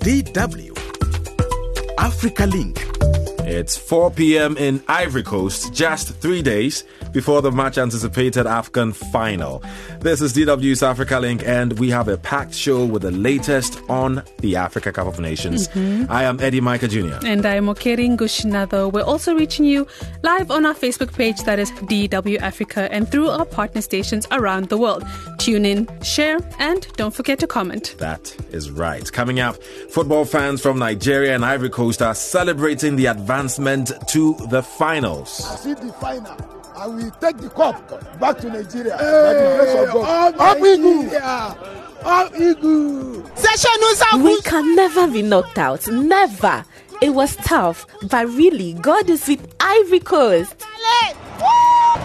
DW Africa Link. It's 4 p.m. in Ivory Coast, just three days before the much anticipated AFCON final. This is DW's Africa Link, and we have a packed show with the latest on the Africa Cup of Nations. Mm-hmm. I am Eddie Micah Jr. And I'm Okeri Ngushinado. We're also reaching you live on our Facebook page, that is DW Africa, and through our partner stations around the world. Tune in, share, and don't forget to comment. That is right. Coming up, football fans from Nigeria and Ivory Coast are celebrating the advancement to the finals. I see the final. I will take the cup back to Nigeria by the grace of God. Up Eagle! Up Eagle! We can never be knocked out. Never. It was tough, but really, God is with Ivory Coast.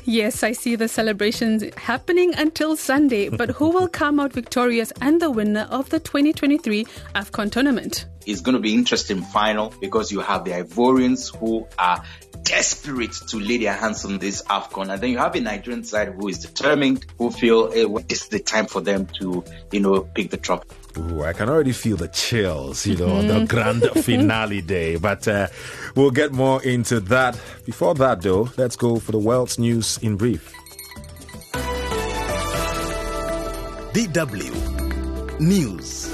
Yes, I see the celebrations happening until Sunday, but who will come out victorious and the winner of the 2023 AFCON tournament? It's going to be interesting final because you have the Ivorians who are desperate to lay their hands on this AFCON. And then you have the Nigerian side who is determined, who feel hey, well, this the time for them to, you know, pick the trophy. Ooh, I can already feel the chills, you know, on the grand finale day. But uh, we'll get more into that. Before that, though, let's go for the world's news in brief. DW News.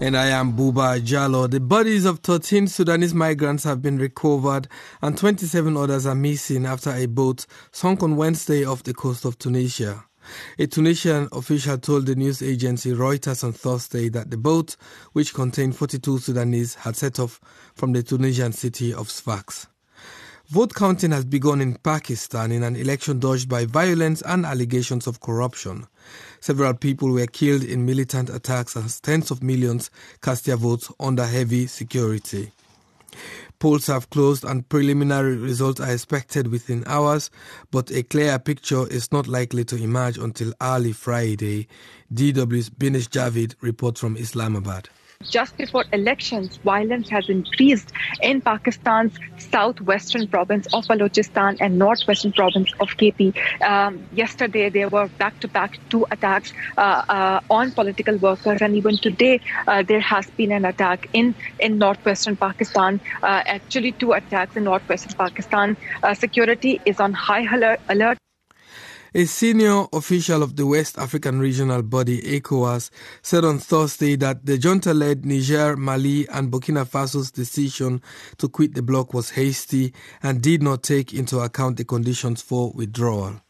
And I am Buba Jalo. The bodies of 13 Sudanese migrants have been recovered and 27 others are missing after a boat sunk on Wednesday off the coast of Tunisia. A Tunisian official told the news agency Reuters on Thursday that the boat, which contained 42 Sudanese, had set off from the Tunisian city of Sfax. Vote counting has begun in Pakistan in an election dogged by violence and allegations of corruption. Several people were killed in militant attacks as tens of millions cast their votes under heavy security. Polls have closed and preliminary results are expected within hours, but a clear picture is not likely to emerge until early Friday. DW's Binish Javid reports from Islamabad. Just before elections, violence has increased in Pakistan's southwestern province of Balochistan and northwestern province of KP. Um, yesterday, there were back-to-back two attacks uh, uh, on political workers, and even today, uh, there has been an attack in in northwestern Pakistan. Uh, actually, two attacks in northwestern Pakistan. Uh, security is on high alert. A senior official of the West African regional body, ECOWAS, said on Thursday that the junta led Niger, Mali, and Burkina Faso's decision to quit the bloc was hasty and did not take into account the conditions for withdrawal.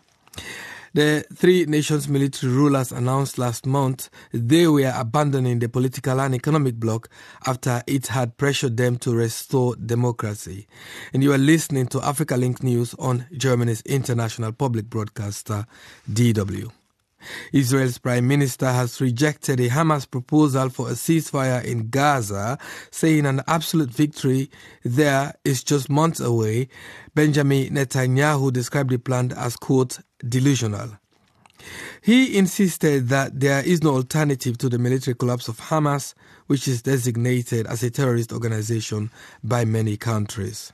The three nations' military rulers announced last month they were abandoning the political and economic bloc after it had pressured them to restore democracy. And you are listening to Africa Link News on Germany's international public broadcaster, DW. Israel's prime minister has rejected a Hamas proposal for a ceasefire in Gaza, saying an absolute victory there is just months away. Benjamin Netanyahu described the plan as, quote, delusional. He insisted that there is no alternative to the military collapse of Hamas, which is designated as a terrorist organization by many countries.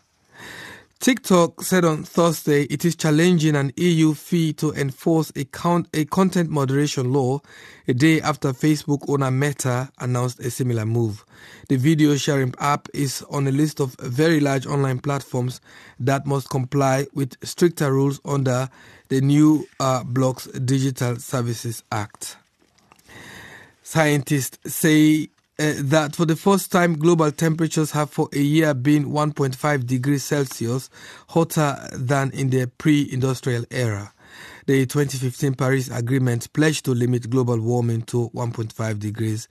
TikTok said on Thursday it is challenging an EU fee to enforce a, count, a, content moderation law a day after Facebook owner Meta announced a similar move. The video sharing app is on a list of very large online platforms that must comply with stricter rules under the new uh, Bloc's Digital Services Act. Scientists say uh, that for the first time, global temperatures have for a year been 1.5 degrees Celsius hotter than in the pre industrial era. The 2015 Paris Agreement pledged to limit global warming to 1.5 degrees.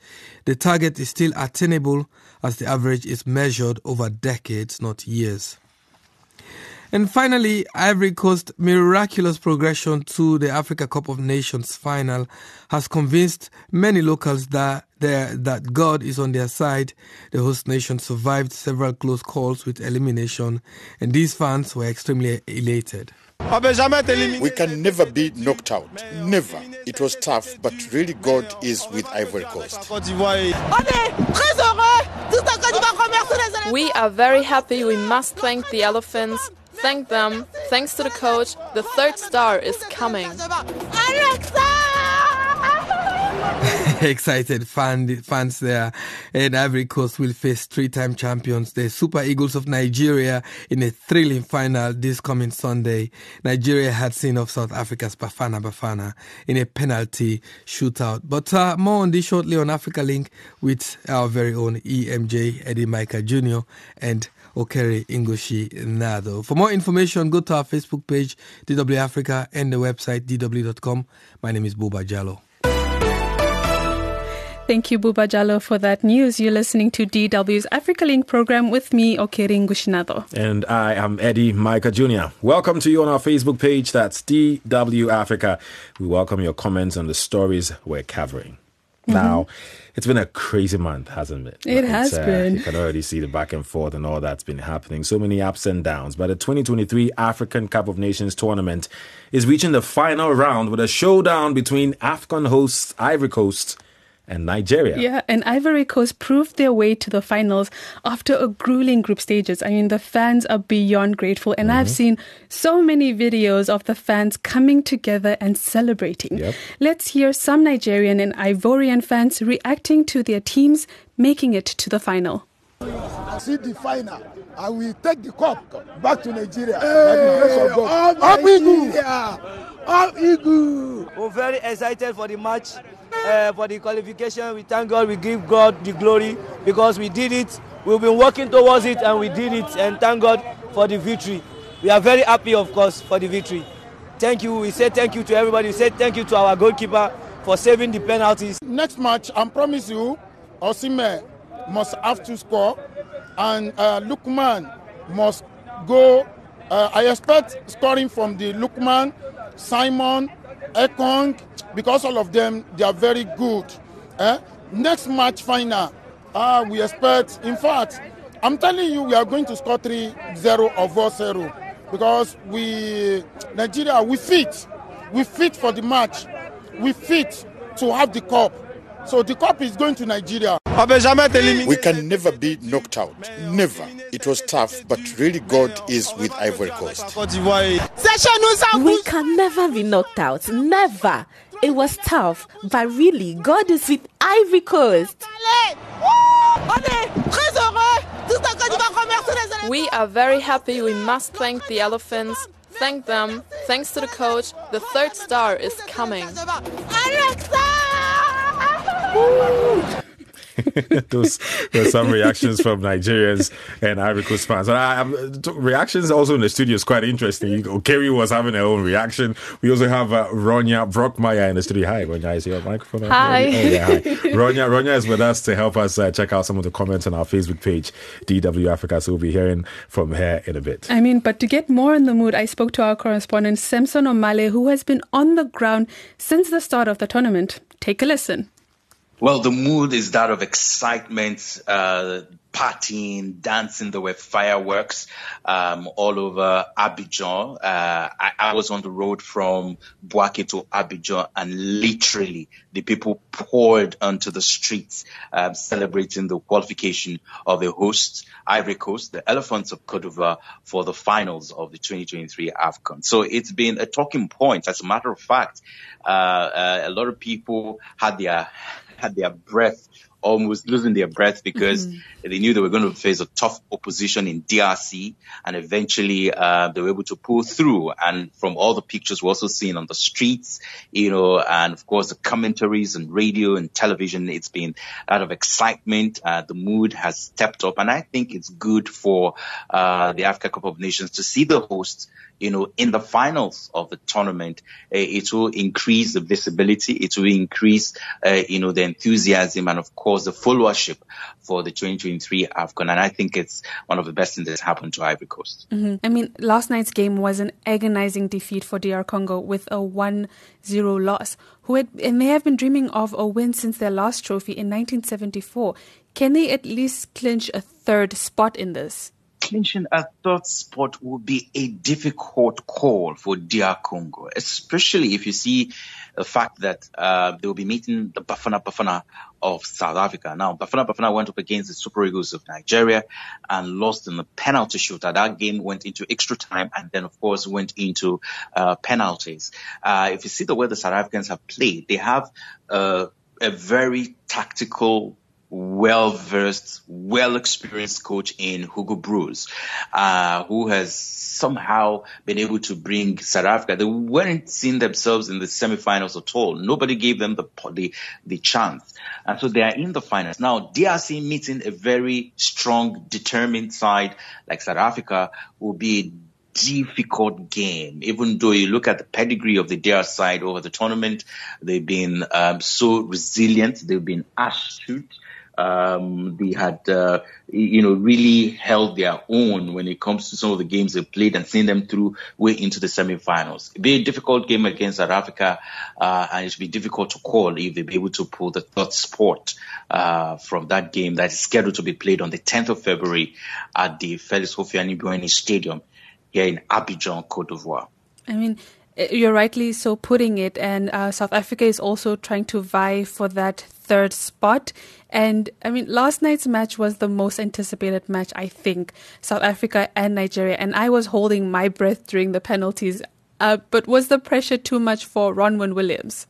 The target is still attainable as the average is measured over decades, not years. And finally, Ivory Coast miraculous progression to the Africa Cup of Nations final has convinced many locals that that God is on their side. The host nation survived several close calls with elimination, and these fans were extremely elated. We can never be knocked out. Never. It was tough, but really God is with Ivory Coast. We are very happy. We must thank the elephants. Thank them. Thanks to the coach, the third star is coming. excited fan, fans there. And Ivory Coast will face three-time champions, the Super Eagles of Nigeria, in a thrilling final this coming Sunday. Nigeria had seen off South Africa's Bafana Bafana in a penalty shootout. But uh, more on this shortly on Africa Link with our very own EMJ Eddie Micah Jr. and Okere Ingoshi Nado. For more information, go to our Facebook page, DW Africa, and the website dw.com. My name is Buba Jallo. Thank you, Buba Jallo, for that news. You're listening to DW's Africa Link program with me, Okere Ngushinado. And I am Eddie Micah Jr. Welcome to you on our Facebook page. That's DW Africa. We welcome your comments on the stories we're covering. Mm-hmm. Now, it's been a crazy month, hasn't it? It has uh, been. You can already see the back and forth and all that's been happening. So many ups and downs. But the 2023 African Cup of Nations tournament is reaching the final round with a showdown between AFCON hosts Ivory Coast and Nigeria. Yeah, and Ivory Coast proved their way to the finals after a grueling group stages. I mean, the fans are beyond grateful, and mm-hmm. I've seen so many videos of the fans coming together and celebrating. Yep. Let's hear some Nigerian and Ivorian fans reacting to their teams making it to the final. See the final. I will take the cup back to Nigeria hey, by the grace of God. Up Eagle! Up Eagle! We're very excited for the match uh, for the qualification. We thank God. We give God the glory because we did it. We've been working towards it and we did it. And thank God for the victory. We are very happy, of course, for the victory. Thank you. We say thank you to everybody. We say thank you to our goalkeeper for saving the penalties. Next match, I promise you, Osimhen must have to score, and uh, Lookman must go. Uh, I expect scoring from the Lookman, Simon, Ekong, because all of them they are very good. Eh? Next match final, uh, we expect. In fact, I'm telling you, we are going to score 3-0 or 4-0 because we Nigeria we fit, we fit for the match, we fit to have the cup. So the cup is going to Nigeria. We can never be knocked out. Never. It was tough, but really God is with Ivory Coast. We can never be knocked out. Never. It was tough, but really God is with Ivory Coast. We are very happy. We must thank the elephants. Thank them. Thanks to the coach, the third star is coming. Those there's some reactions from Nigerians and Ivory Coast fans. And I, reactions also in the studio is quite interesting. Kerry was having her own reaction. We also have uh, Ronya Brockmeyer in the studio. Hi, Ronya. Is your microphone? Hi. Oh, yeah, hi. Ronya, Ronya is with us to help us uh, check out some of the comments on our Facebook page, DW Africa. So we'll be hearing from her in a bit. I mean, but to get more in the mood, I spoke to our correspondent, Samson Omale, who has been on the ground since the start of the tournament. Take a listen. Well, the mood is that of excitement, uh, partying, dancing. There were fireworks um, all over Abidjan. Uh, I, I, was on the road from Bouaké to Abidjan, and literally the people poured onto the streets um, celebrating the qualification of the host, Ivory Coast, the Elephants of Cote d'Ivoire, for the finals of the 2023 AFCON. So it's been a talking point. As a matter of fact, uh, uh a lot of people had their had their breath, almost losing their breath because mm-hmm. they knew they were going to face a tough opposition in DRC and eventually uh, they were able to pull through. And from all the pictures we're also seeing on the streets, you know, and of course the commentaries and radio and television, it's been out of excitement. Uh, the mood has stepped up and I think it's good for uh, the Africa Cup of Nations to see the hosts you know, in the finals of the tournament, uh, it will increase the visibility. It will increase, uh, you know, the enthusiasm and of course the followership for the 2023 AFCON. And I think it's one of the best things that's happened to Ivory Coast. Mm-hmm. I mean, last night's game was an agonizing defeat for DR Congo with a 1-0 loss. Who had, and they have been dreaming of a win since their last trophy in 1974. Can they at least clinch a third spot in this? Clinching a third spot would be a difficult call for DR Congo, especially if you see the fact that uh, they will be meeting the Bafana Bafana of South Africa. Now, Bafana Bafana went up against the Super Eagles of Nigeria and lost in the penalty shootout. That game went into extra time and then, of course, went into uh, penalties. Uh, if you see the way the South Africans have played, they have uh, a very tactical well versed, well experienced coach in Hugo Broos, uh, who has somehow been able to bring South Africa. They weren't seeing themselves in the semifinals at all. Nobody gave them the, the, the chance. And so they are in the finals. Now, DRC meeting a very strong, determined side like South Africa will be a difficult game. Even though you look at the pedigree of the DR side over the tournament, they've been um, so resilient. They've been astute. Um, they had, uh, you know, really held their own when it comes to some of the games they played and seen them through way into the semifinals. It'd be a difficult game against South Africa, uh, and it would be difficult to call if they'd be able to pull the third spot, uh, from that game that is scheduled to be played on the 10th of February at the Felix Houphouët-Boigny Stadium here in Abidjan, Cote d'Ivoire. I mean, you're rightly so putting it, and uh, South Africa is also trying to vie for that third spot. And I mean, last night's match was the most anticipated match, I think, South Africa and Nigeria. And I was holding my breath during the penalties. Uh, but was the pressure too much for Ronwen Williams?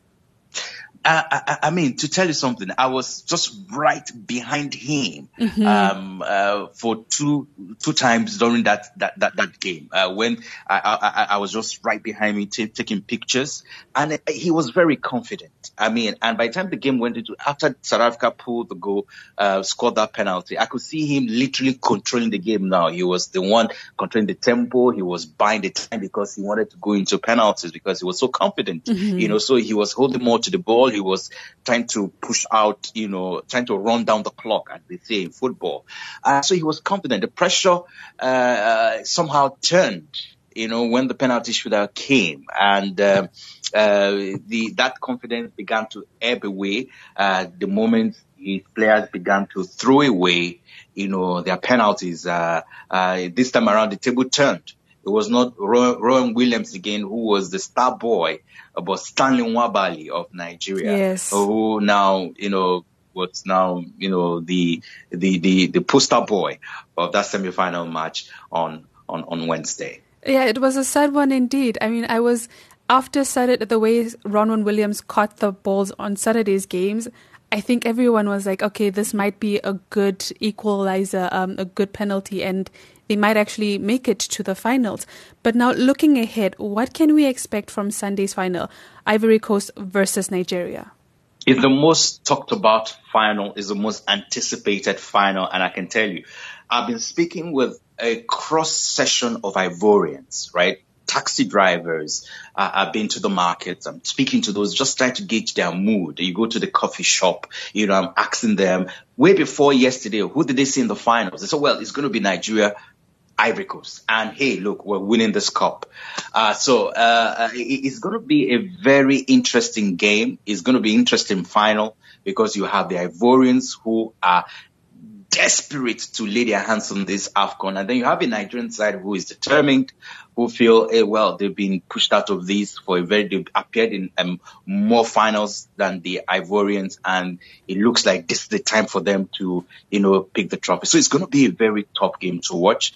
I, I, mean, to tell you something, I was just right behind him mm-hmm. um, uh, for two two times during that that that, that game. Uh, when I, I, I was just right behind me t- taking pictures, and he was very confident. I mean, and by the time the game went into after South Africa pulled the goal, uh, scored that penalty, I could see him literally controlling the game. Now he was the one controlling the tempo. He was buying the time because he wanted to go into penalties because he was so confident. Mm-hmm. You know, so he was holding more to the ball he was trying to push out, you know, trying to run down the clock, as they say in football. Uh, so he was confident. The pressure uh, uh, somehow turned, you know, when the penalty shootout came, and um, uh, the that confidence began to ebb away. Uh, the moment his players began to throw away, you know, their penalties. Uh, this time around, the table turned. It was not Ronwen Williams again who was the star boy, but Stanley Nwabali of Nigeria, yes. who now, you know, was now, you know, the, the, the, the poster boy of that semi-final match on, on, on Wednesday. Yeah, it was a sad one indeed. I mean, I was, after Saturday, the way Ronwen Williams caught the balls on Saturday's games, I think everyone was like, okay, this might be a good equalizer, um, a good penalty, and they might actually make it to the finals. But now, looking ahead, what can we expect from Sunday's final, Ivory Coast versus Nigeria? It's the most talked about final, is the most anticipated final, and I can tell you, I've been speaking with a cross session of Ivorians, right? taxi drivers uh, I've been to the markets. I'm speaking to those, just trying to gauge their mood. You go to the coffee shop, you know, I'm asking them way before yesterday, who did they see in the finals? They said, well, it's going to be Nigeria Ivory Coast. And hey, look, we're winning this cup. Uh, so uh, uh it's going to be a very interesting game. It's going to be interesting final because you have the Ivorians who are desperate to lay their hands on this AFCON. And then you have a Nigerian side who is determined, who feel, hey, well, they've been pushed out of this for a very, they appeared in um, more finals than the Ivorians. And it looks like this is the time for them to, you know, pick the trophy. So it's going to be a very tough game to watch.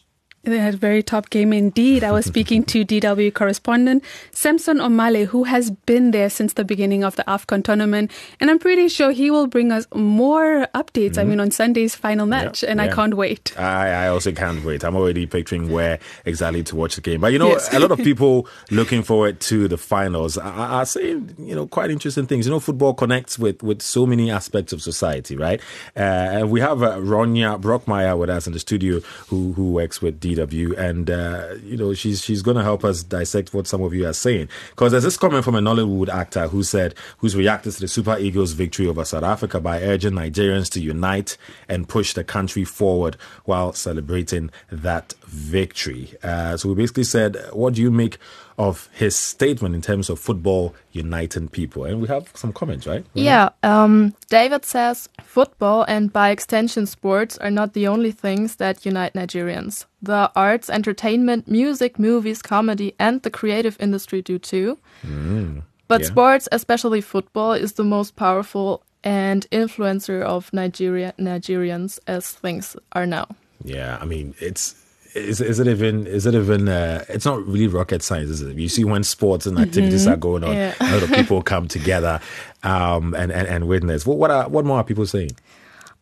They had a very top game indeed. I was speaking to DW correspondent Samson Omale, who has been there since the beginning of the AFCON tournament. And I'm pretty sure he will bring us more updates, mm-hmm. I mean, on Sunday's final match. Yeah, and yeah. I can't wait. I, I also can't wait. I'm already picturing where exactly to watch the game. But, you know, yes. a lot of people looking forward to the finals are, are saying, you know, quite interesting things. You know, football connects with, with so many aspects of society, right? Uh, and we have uh, Ronya Brockmeyer with us in the studio who, who works with DW DW, and uh, you know she's she's going to help us dissect what some of you are saying. Because there's this comment from a Nollywood actor who said, who's reacted to the Super Eagles' victory over South Africa by urging Nigerians to unite and push the country forward while celebrating that victory. Uh, so we basically said, what do you make of his statement in terms of football uniting people. And we have some comments, right? Yeah. Um, David says football and by extension sports are not the only things that unite Nigerians. The arts, entertainment, music, movies, comedy, and the creative industry do too. Mm, but yeah. sports, especially football, is the most powerful and influencer of Nigeria Nigerians as things are now. Yeah, I mean it's is, is it even is it even uh, it's not really rocket science is it you see when sports and activities Mhm. are going on Yeah. a lot of people come together um, and, and and witness what what are what more are people saying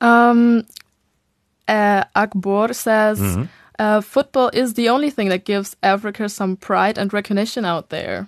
Um, uh, Akbor says Mhm. uh, football is the only thing that gives Africa some pride and recognition out there.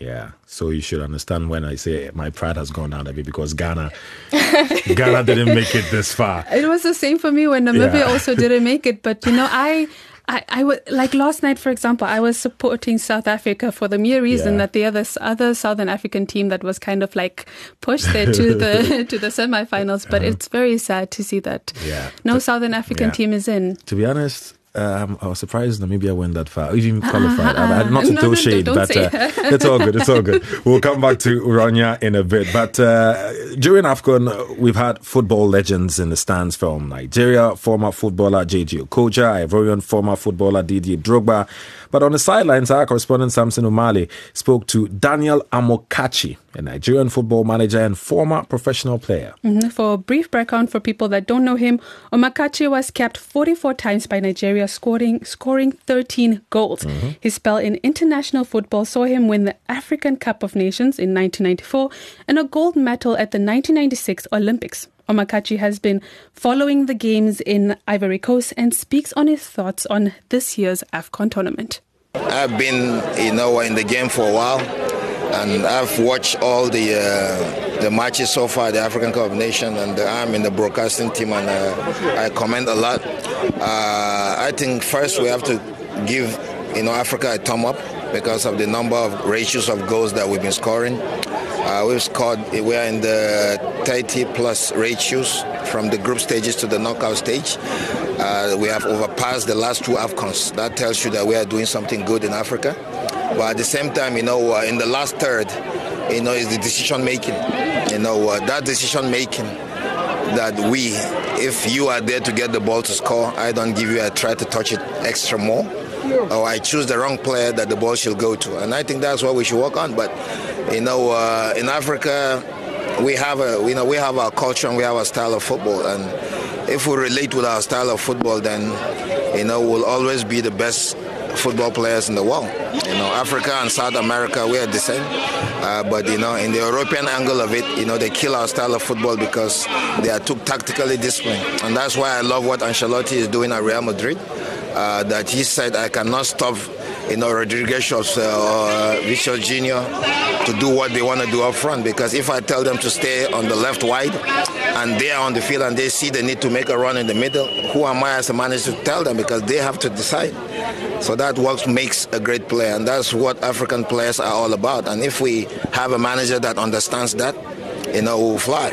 yeah so you should understand when I say my pride has gone down a bit because Ghana Ghana didn't make it this far It was the same for me when Namibia Yeah. also didn't make it. But you know, I, I, I was like last night, for example, I was supporting South Africa for the mere reason Yeah. that the other other Southern African team that was kind of like pushed there to the to the semifinals. But it's very sad to see that Uh-huh. Yeah. no Southern African yeah. team is in. To be honest, um, I was surprised Namibia went that far, even qualified. I- I- not to No, throw no, shade, but uh, it's all good. It's all good. We'll come back to Urania in a bit. But uh, during AFCON, uh, we've had football legends in the stands from Nigeria, former footballer JJ Okocha, Ivorian former footballer Didier Drogba. But on the sidelines, our correspondent Samson Omale spoke to Daniel Amokachi, a Nigerian football manager and former professional player. Mhm. For a brief background for people that don't know him, Omakachi was capped 44 times by Nigeria, scoring scoring 13 goals. His spell in international football saw him win the African Cup of Nations in 1994 and a gold medal at the 1996 Olympics. Omakachi has been following the games in Ivory Coast and speaks on his thoughts on this year's AFCON tournament. I've been, you know, in the game for a while, and I've watched all the uh, the matches so far, the African Cup of Nations, and I'm in the broadcasting team, and uh, I comment a lot. Uh, I think first we have to give, you know, Africa a thumb up because of the number of ratios of goals that we've been scoring. Uh, we've scored, we are in the 30 plus ratios from the group stages to the knockout stage. Uh, we have overpassed the last two AFCONs. That tells you that we are doing something good in Africa. But at the same time, you know, uh, in the last third, you know, is the decision making. You know, uh, that decision making that we, if you are there to get the ball to score, I don't give you a try to touch it extra more. Or I choose the wrong player that the ball should go to. And I think that's what we should work on. But, you know, uh, in Africa, we have a, you know, we have our culture and we have our style of football. And if we relate with our style of football, then, you know, we'll always be the best football players in the world. You know, Africa and South America, we are the same. Uh, but, you know, in the European angle of it, you know, they kill our style of football because they are too tactically disciplined. And that's why I love what Ancelotti is doing at Real Madrid. Uh, that he said, I cannot stop, you know, Rodrygo or uh, Vinicius Junior to do what they want to do up front. Because if I tell them to stay on the left wide and they are on the field and they see they need to make a run in the middle, who am I as a manager to tell them? Because they have to decide. So that what makes a great player, and that's what African players are all about. And if we have a manager that understands that, you know, we'll fly.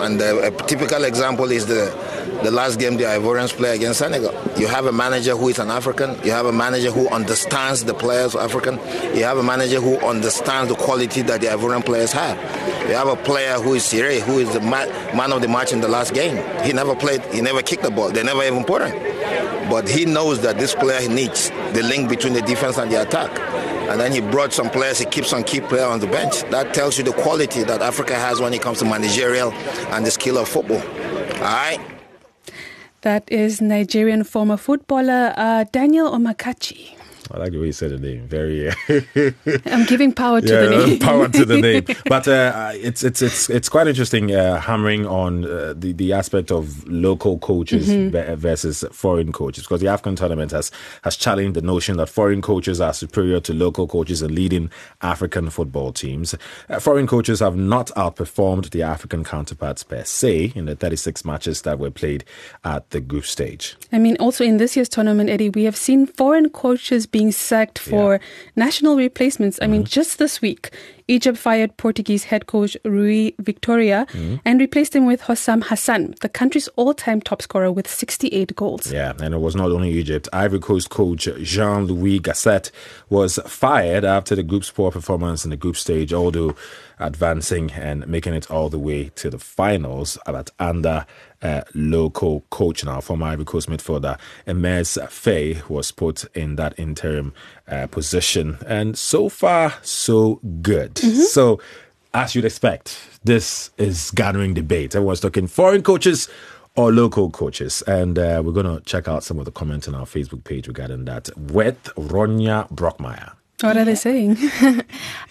And a typical example is the the last game the Ivorians play against Senegal. You have a manager who is an African. You have a manager who understands the players of African. You have a manager who understands the quality that the Ivorian players have. You have a player who is Sire, who is the ma- man of the match in the last game. He never played. He never kicked the ball. They never even put him. But he knows that this player needs the link between the defense and the attack. And then he brought some players. He keeps on key player on the bench. That tells you the quality that Africa has when it comes to managerial and the skill of football. All right. That is Nigerian former footballer uh, Daniel Omakachi. I like the way you said the name. Very. I'm giving power to yeah, the name. power to the name. But uh, it's it's it's it's quite interesting uh, hammering on uh, the the aspect of local coaches Mhm. versus foreign coaches because the African tournament has has challenged the notion that foreign coaches are superior to local coaches in leading African football teams. Uh, foreign coaches have not outperformed the African counterparts per se in the 36 matches that were played at the group stage. I mean, also in this year's tournament, Eddie, we have seen foreign coaches being sacked for national replacements. I mean, mm-hmm. just this week, Egypt fired Portuguese head coach Rui Vitória and replaced him with Hossam Hassan, the country's all-time top scorer with 68 goals. Yeah, and it was not only Egypt. Ivory Coast coach Jean Louis Gasset was fired after the group's poor performance in the group stage, although advancing and making it all the way to the finals. But under uh, local coach now, former Ivory Coast midfielder Emerse Faé was put in that interim uh, position. And so far, so good. So, as you'd expect, this is gathering debate. Everyone's talking foreign coaches or local coaches? And uh, we're going to check out some of the comments on our Facebook page regarding that with Ronya Brockmeyer. What are they saying?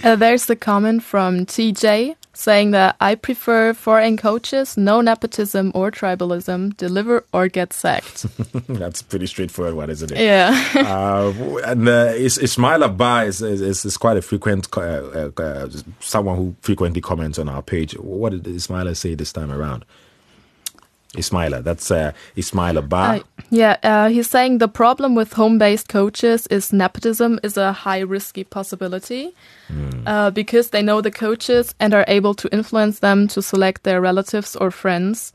uh, there's the comment from TJ saying that I prefer foreign coaches, no nepotism or tribalism, deliver or get sacked. That's pretty straightforward one, isn't it? Yeah. uh, and uh, Is- Ismail Abba is, is, is quite a frequent, uh, uh, someone who frequently comments on our page. What did Ismaila say this time around? Ismaila, that's uh, Ismail Abba. Uh, yeah, uh, he's saying the problem with home-based coaches is nepotism is a high risky possibility Hmm. uh, because they know the coaches and are able to influence them to select their relatives or friends.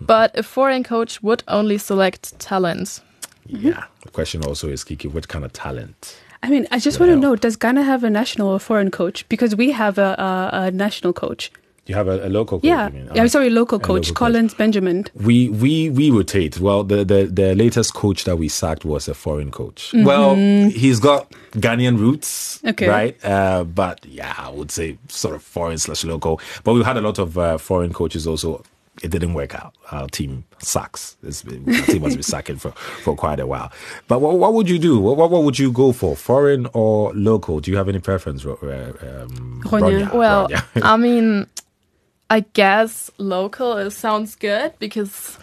But a foreign coach would only select talent. Yeah. The question also is, Kiki, what kind of talent? I mean, I just want to know: Does Ghana have a national or foreign coach? Because we have a, a, a national coach. You have a, a local coach, yeah, you mean? yeah. Uh, Sorry, local coach local Collins Benjamin. We we we rotate. Well, the, the the latest coach that we sacked was a foreign coach. Mhm. Well, he's got Ghanaian roots, Okay. right? Uh, but yeah, I would say sort of foreign slash local. But we've had a lot of uh, foreign coaches also. It didn't work out. Our team sucks. It's been, our team has been sucking for, for quite a while. But what, what would you do? What, what what would you go for? Foreign or local? Do you have any preference? Ro- uh, Um, Ronya? Well, Ronya. I mean, I guess local is, sounds good because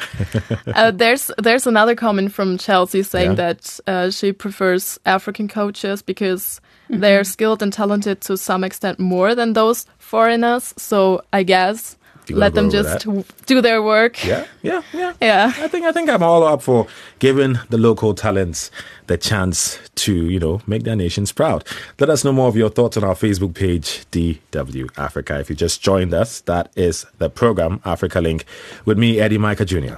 uh, there's there's another comment from Chelsea saying Yeah. that uh, she prefers African coaches because they're skilled and talented to some extent more than those foreigners. So I guess You wanna let them just do their work. Yeah, yeah, yeah. Yeah. I think I think I'm all up for giving the local talents the chance to, you know, make their nations proud. Let us know more of your thoughts on our Facebook page, DW Africa. If you just joined us, that is the program Africa Link with me, Eddie Micah Jr.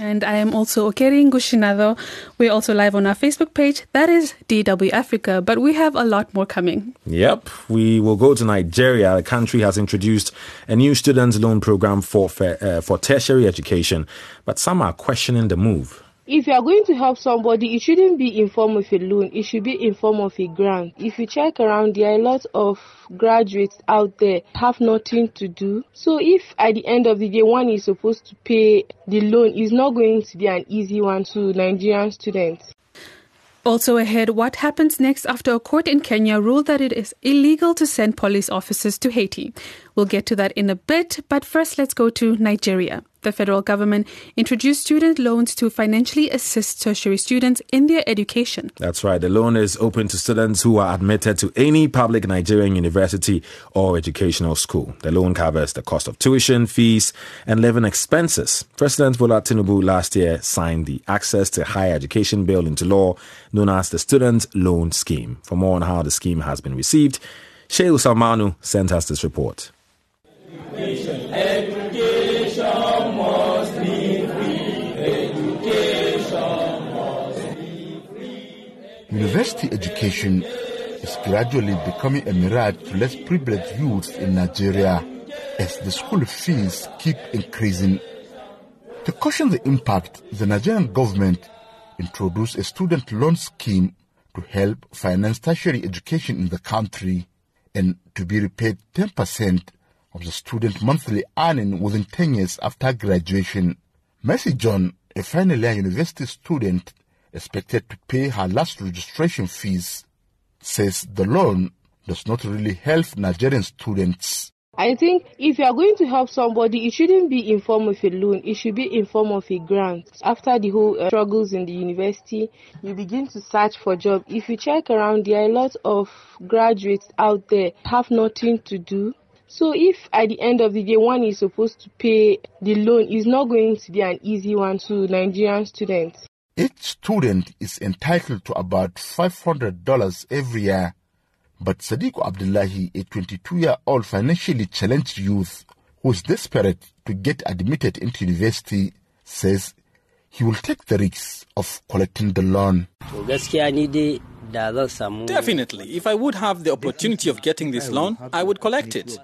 And I am also Okeri Ngushinado. We're also live on our Facebook page. That is DW Africa, but we have a lot more coming. Yep, we will go to Nigeria. The country has introduced a new student loan program for uh, for tertiary education, but some are questioning the move. If you are going to help somebody, it shouldn't be in form of a loan. It should be in form of a grant. If you check around, there are a lot of graduates out there have nothing to do. So if at the end of the day one is supposed to pay the loan, it's not going to be an easy one to Nigerian students. Also ahead, what happens next after a court in Kenya ruled that it is illegal to send police officers to Haiti? We'll get to that in a bit, but first let's go to Nigeria. The federal government introduced student loans to financially assist tertiary students in their education. That's right. The loan is open to students who are admitted to any public Nigerian university or educational school. The loan covers the cost of tuition, fees, and living expenses. President Bola Tinubu last year signed the Access to Higher Education Bill into law, known as the Student Loan Scheme. For more on how the scheme has been received, Shehu Salmanu sent us this report. University education is gradually becoming a mirage to less privileged youths in Nigeria as the school fees keep increasing. To cushion the impact, the Nigerian government introduced a student loan scheme to help finance tertiary education in the country and to be repaid 10% of the student monthly earning within 10 years after graduation. Mercy John, a final year university student expected to pay her last registration fees, says the loan does not really help Nigerian students. I think if you are going to help somebody, it shouldn't be in form of a loan. It should be in form of a grant. After the whole uh, struggles in the university, you begin to search for job. If you check around, there are a lot of graduates out there have nothing to do. So if at the end of the day one is supposed to pay the loan, it's not going to be an easy one to Nigerian students. Each student is entitled to about $500 every year. But Sadiq Abdullahi, a 22 year old financially challenged youth who is desperate to get admitted into university, says he will take the risk of collecting the loan. Definitely. If I would have the opportunity of getting this loan, I would collect it.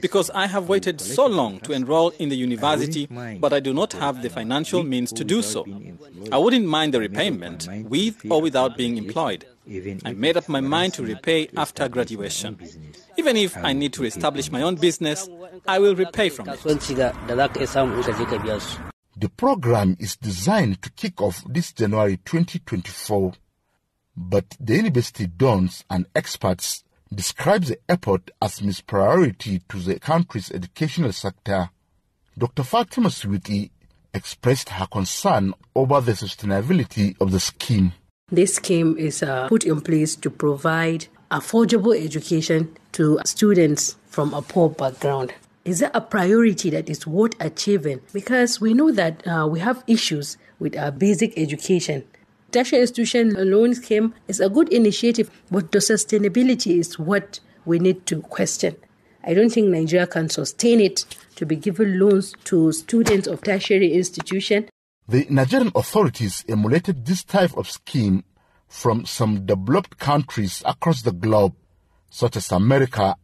Because I have waited so long to enroll in the university, but I do not have the financial means to do so. I wouldn't mind the repayment, with or without being employed. I made up my mind to repay after graduation. Even if I need to establish my own business, I will repay from it. The program is designed to kick off this January 2024, but the university dons and experts describe the effort as mispriority to the country's educational sector. Dr. Fatima Sweetie expressed her concern over the sustainability of the scheme. This scheme is uh, put in place to provide affordable education to students from a poor background. Is it a priority that is worth achieving? Because we know that uh, we have issues with our basic education. Tertiary institution loan scheme is a good initiative, but the sustainability is what we need to question. I don't think Nigeria can sustain it to be giving loans to students of tertiary institution. The Nigerian authorities emulated this type of scheme from some developed countries across the globe, such as America,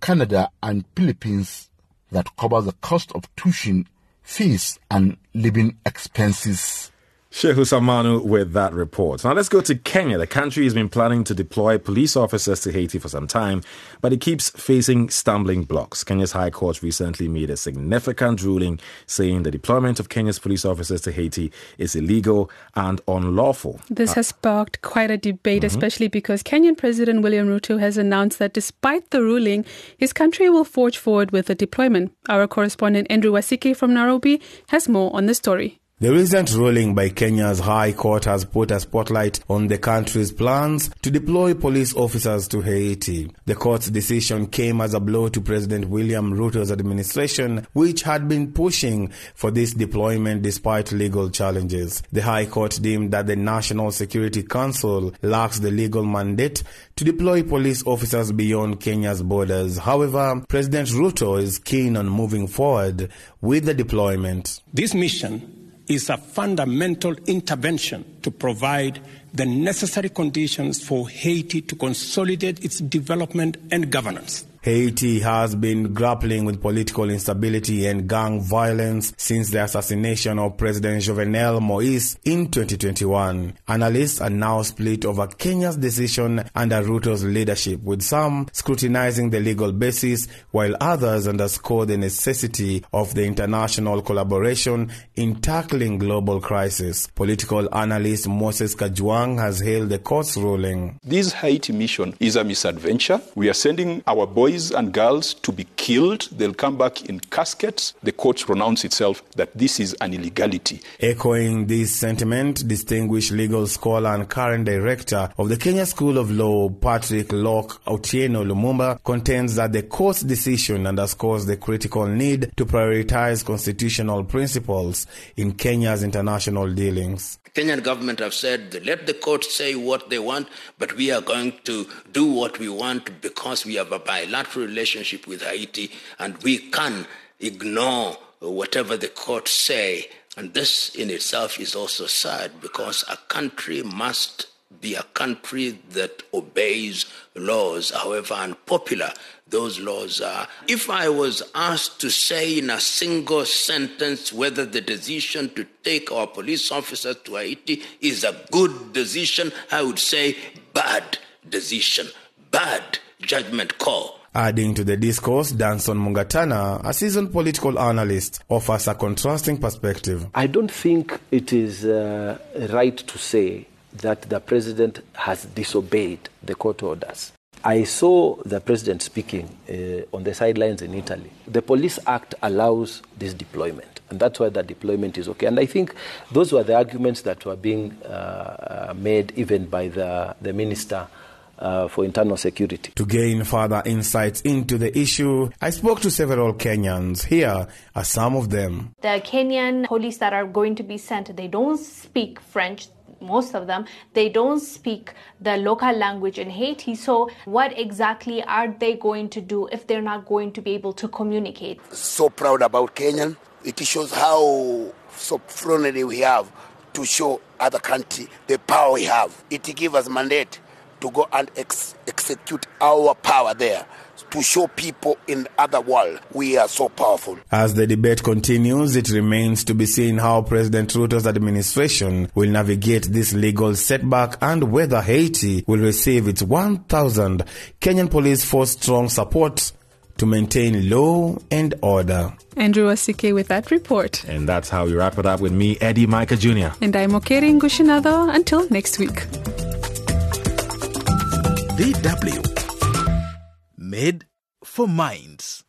Canada, and Philippines, that cover the cost of tuition, fees, and living expenses. Shehu Samanu with that report. Now let's go to Kenya. The country has been planning to deploy police officers to Haiti for some time, but it keeps facing stumbling blocks. Kenya's High Court recently made a significant ruling saying the deployment of Kenya's police officers to Haiti is illegal and unlawful. This uh, has sparked quite a debate, mm-hmm. especially because Kenyan President William Ruto has announced that despite the ruling, his country will forge forward with the deployment. Our correspondent Andrew Wasike from Nairobi has more on the story. The recent ruling by Kenya's High Court has put a spotlight on the country's plans to deploy police officers to Haiti. The court's decision came as a blow to President William Ruto's administration, which had been pushing for this deployment despite legal challenges. The High Court deemed that the National Security Council lacks the legal mandate to deploy police officers beyond Kenya's borders. However, President Ruto is keen on moving forward with the deployment. This mission is a fundamental intervention to provide the necessary conditions for Haiti to consolidate its development and governance. Haiti has been grappling with political instability and gang violence since the assassination of President Jovenel Moise in 2021. Analysts are now split over Kenya's decision under Ruto's leadership, with some scrutinizing the legal basis, while others underscore the necessity of the international collaboration in tackling global crisis. Political analyst Moses Kajwang has hailed the court's ruling. This Haiti mission is a misadventure. We are sending our boys boys and girls to be killed. They'll come back in caskets. The court pronounced itself that this is an illegality. Echoing this sentiment, distinguished legal scholar and current director of the Kenya School of Law, Patrick Loch Otieno Lumumba, contends that the court's decision underscores the critical need to prioritize constitutional principles in Kenya's international dealings. Kenyan government have said, let the court say what they want, but we are going to do what we want because we have a bilateral relationship with Haiti and we can ignore whatever the court say. And this in itself is also sad because a country must be a country that obeys laws, however unpopular those laws are. If I was asked to say in a single sentence whether the decision to take our police officers to Haiti is a good decision, I would say bad decision, bad judgment call. Adding to the discourse, Danson Mungatana, a seasoned political analyst, offers a contrasting perspective. I don't think it is uh, right to say that the president has disobeyed the court orders. I saw the president speaking uh, on the sidelines in Italy. The Police Act allows this deployment, and that's why the deployment is okay. And I think those were the arguments that were being uh, made even by the, the minister. Uh, for internal security. To gain further insights into the issue, I spoke to several Kenyans. Here are some of them. The Kenyan police that are going to be sent, they don't speak French, most of them, they don't speak the local language in Haiti. So, what exactly are they going to do if they're not going to be able to communicate? So proud about Kenyan. It shows how sovereignty we have to show other country the power we have. It gives us mandate to go and ex- execute our power there to show people in other world we are so powerful. As the debate continues, it remains to be seen how President Ruto's administration will navigate this legal setback and whether Haiti will receive its 1,000 Kenyan police force strong support to maintain law and order. Andrew Wasike with that report. And that's how we wrap it up with me, Eddie Micah Jr. And I'm Okeri Ngushinado. Until next week. DW Made for Minds.